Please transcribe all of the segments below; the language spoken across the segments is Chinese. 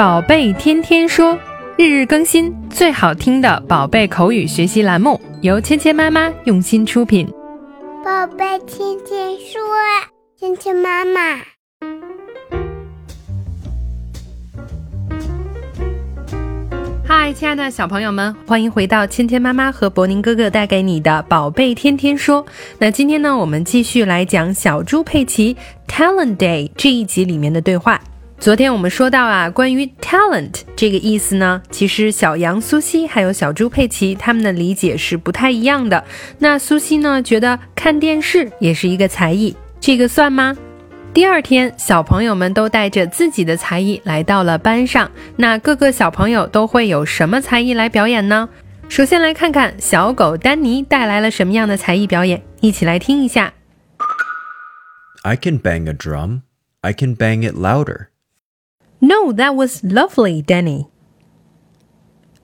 宝贝天天说，日日更新，最好听的宝贝口语学习栏目，由芊芊妈妈用心出品。宝贝天天说，芊芊妈妈。嗨，亲爱的小朋友们，欢迎回到芊芊妈妈和博宁哥哥带给你的宝贝天天说。那今天呢，我们继续来讲小猪佩奇 Talent Day 这一集里面的对话。昨天我们说到啊，关于 talent 这个意思呢，其实小羊苏西还有小猪佩奇他们的理解是不太一样的。那苏西呢，觉得看电视也是一个才艺，这个算吗？第二天，小朋友们都带着自己的才艺来到了班上。那各个小朋友都会有什么才艺来表演呢？首先来看看小狗丹尼带来了什么样的才艺表演，一起来听一下。I can bang a drum. I can bang it louder. No, that was lovely, Danny.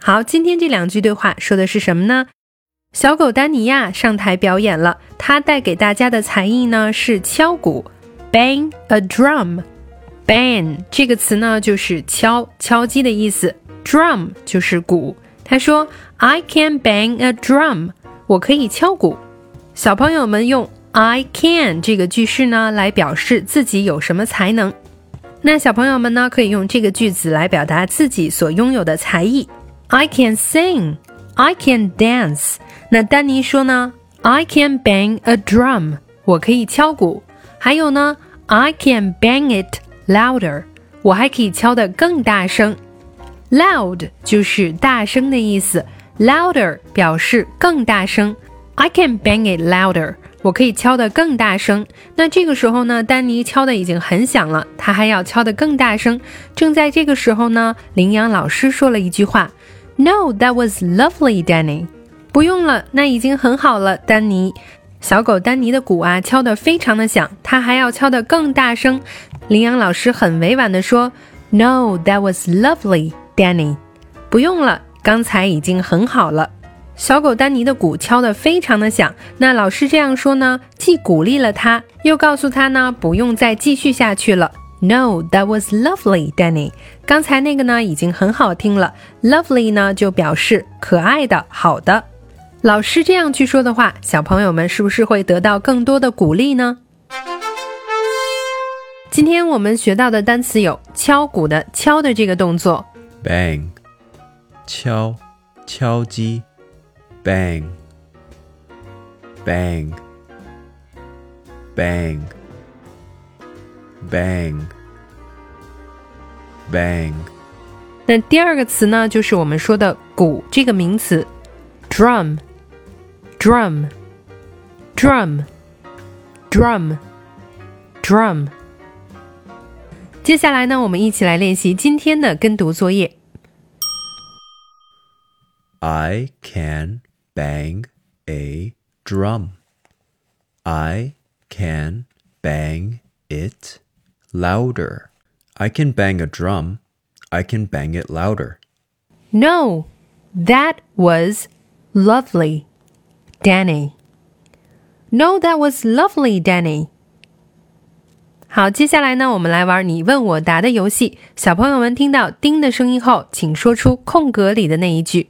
好，今天这两句对话说的是什么呢？小狗丹尼亚上台表演了，他带给大家的才艺呢是敲鼓，bang a drum。bang 这个词呢就是敲、敲击的意思，drum 就是鼓。他说：“I can bang a drum，我可以敲鼓。”小朋友们用 “I can” 这个句式呢来表示自己有什么才能。那小朋友们呢，可以用这个句子来表达自己所拥有的才艺。I can sing, I can dance。那丹尼说呢，I can bang a drum，我可以敲鼓。还有呢，I can bang it louder，我还可以敲得更大声。Loud 就是大声的意思，louder 表示更大声。I can bang it louder。我可以敲得更大声。那这个时候呢，丹尼敲的已经很响了，他还要敲得更大声。正在这个时候呢，羚羊老师说了一句话：“No, that was lovely, Danny。”不用了，那已经很好了，丹尼。小狗丹尼的鼓啊，敲得非常的响，他还要敲得更大声。羚羊老师很委婉地说：“No, that was lovely, Danny。”不用了，刚才已经很好了。小狗丹尼的鼓敲得非常的响，那老师这样说呢，既鼓励了他，又告诉他呢，不用再继续下去了。No, that was lovely, Danny。刚才那个呢，已经很好听了。Lovely 呢，就表示可爱的、好的。老师这样去说的话，小朋友们是不是会得到更多的鼓励呢？今天我们学到的单词有敲鼓的“敲”的这个动作，bang，敲，敲击。bang bang bang bang bang 那第二个词呢，就是我们说的“鼓”这个名词，drum drum drum drum drum。接下来呢，我们一起来练习今天的跟读作业。I can bang a drum. I can bang it louder. I can bang a drum. I can bang it louder. No, that was lovely, Danny. No, that was lovely, Danny. 好，接下来呢，我们来玩你问我答的游戏。小朋友们听到“叮”的声音后，请说出空格里的那一句。